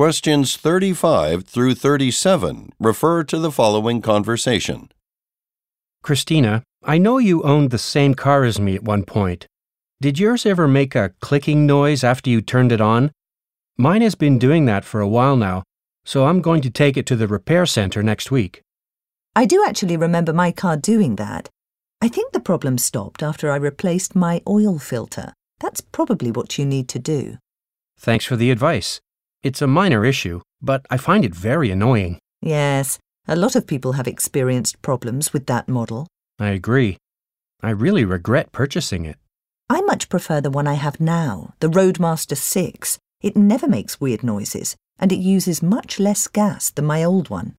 Questions 35 through 37 refer to the following conversation. Christina, I know you owned the same car as me at one point. Did yours ever make a clicking noise after you turned it on? Mine has been doing that for a while now, so I'm going to take it to the repair center next week. I do actually remember my car doing that. I think the problem stopped after I replaced my oil filter. That's probably what you need to do. Thanks for the advice. It's a minor issue, but I find it very annoying. Yes, a lot of people have experienced problems with that model. I agree. I really regret purchasing it. I much prefer the one I have now, the Roadmaster 6. It never makes weird noises, and it uses much less gas than my old one.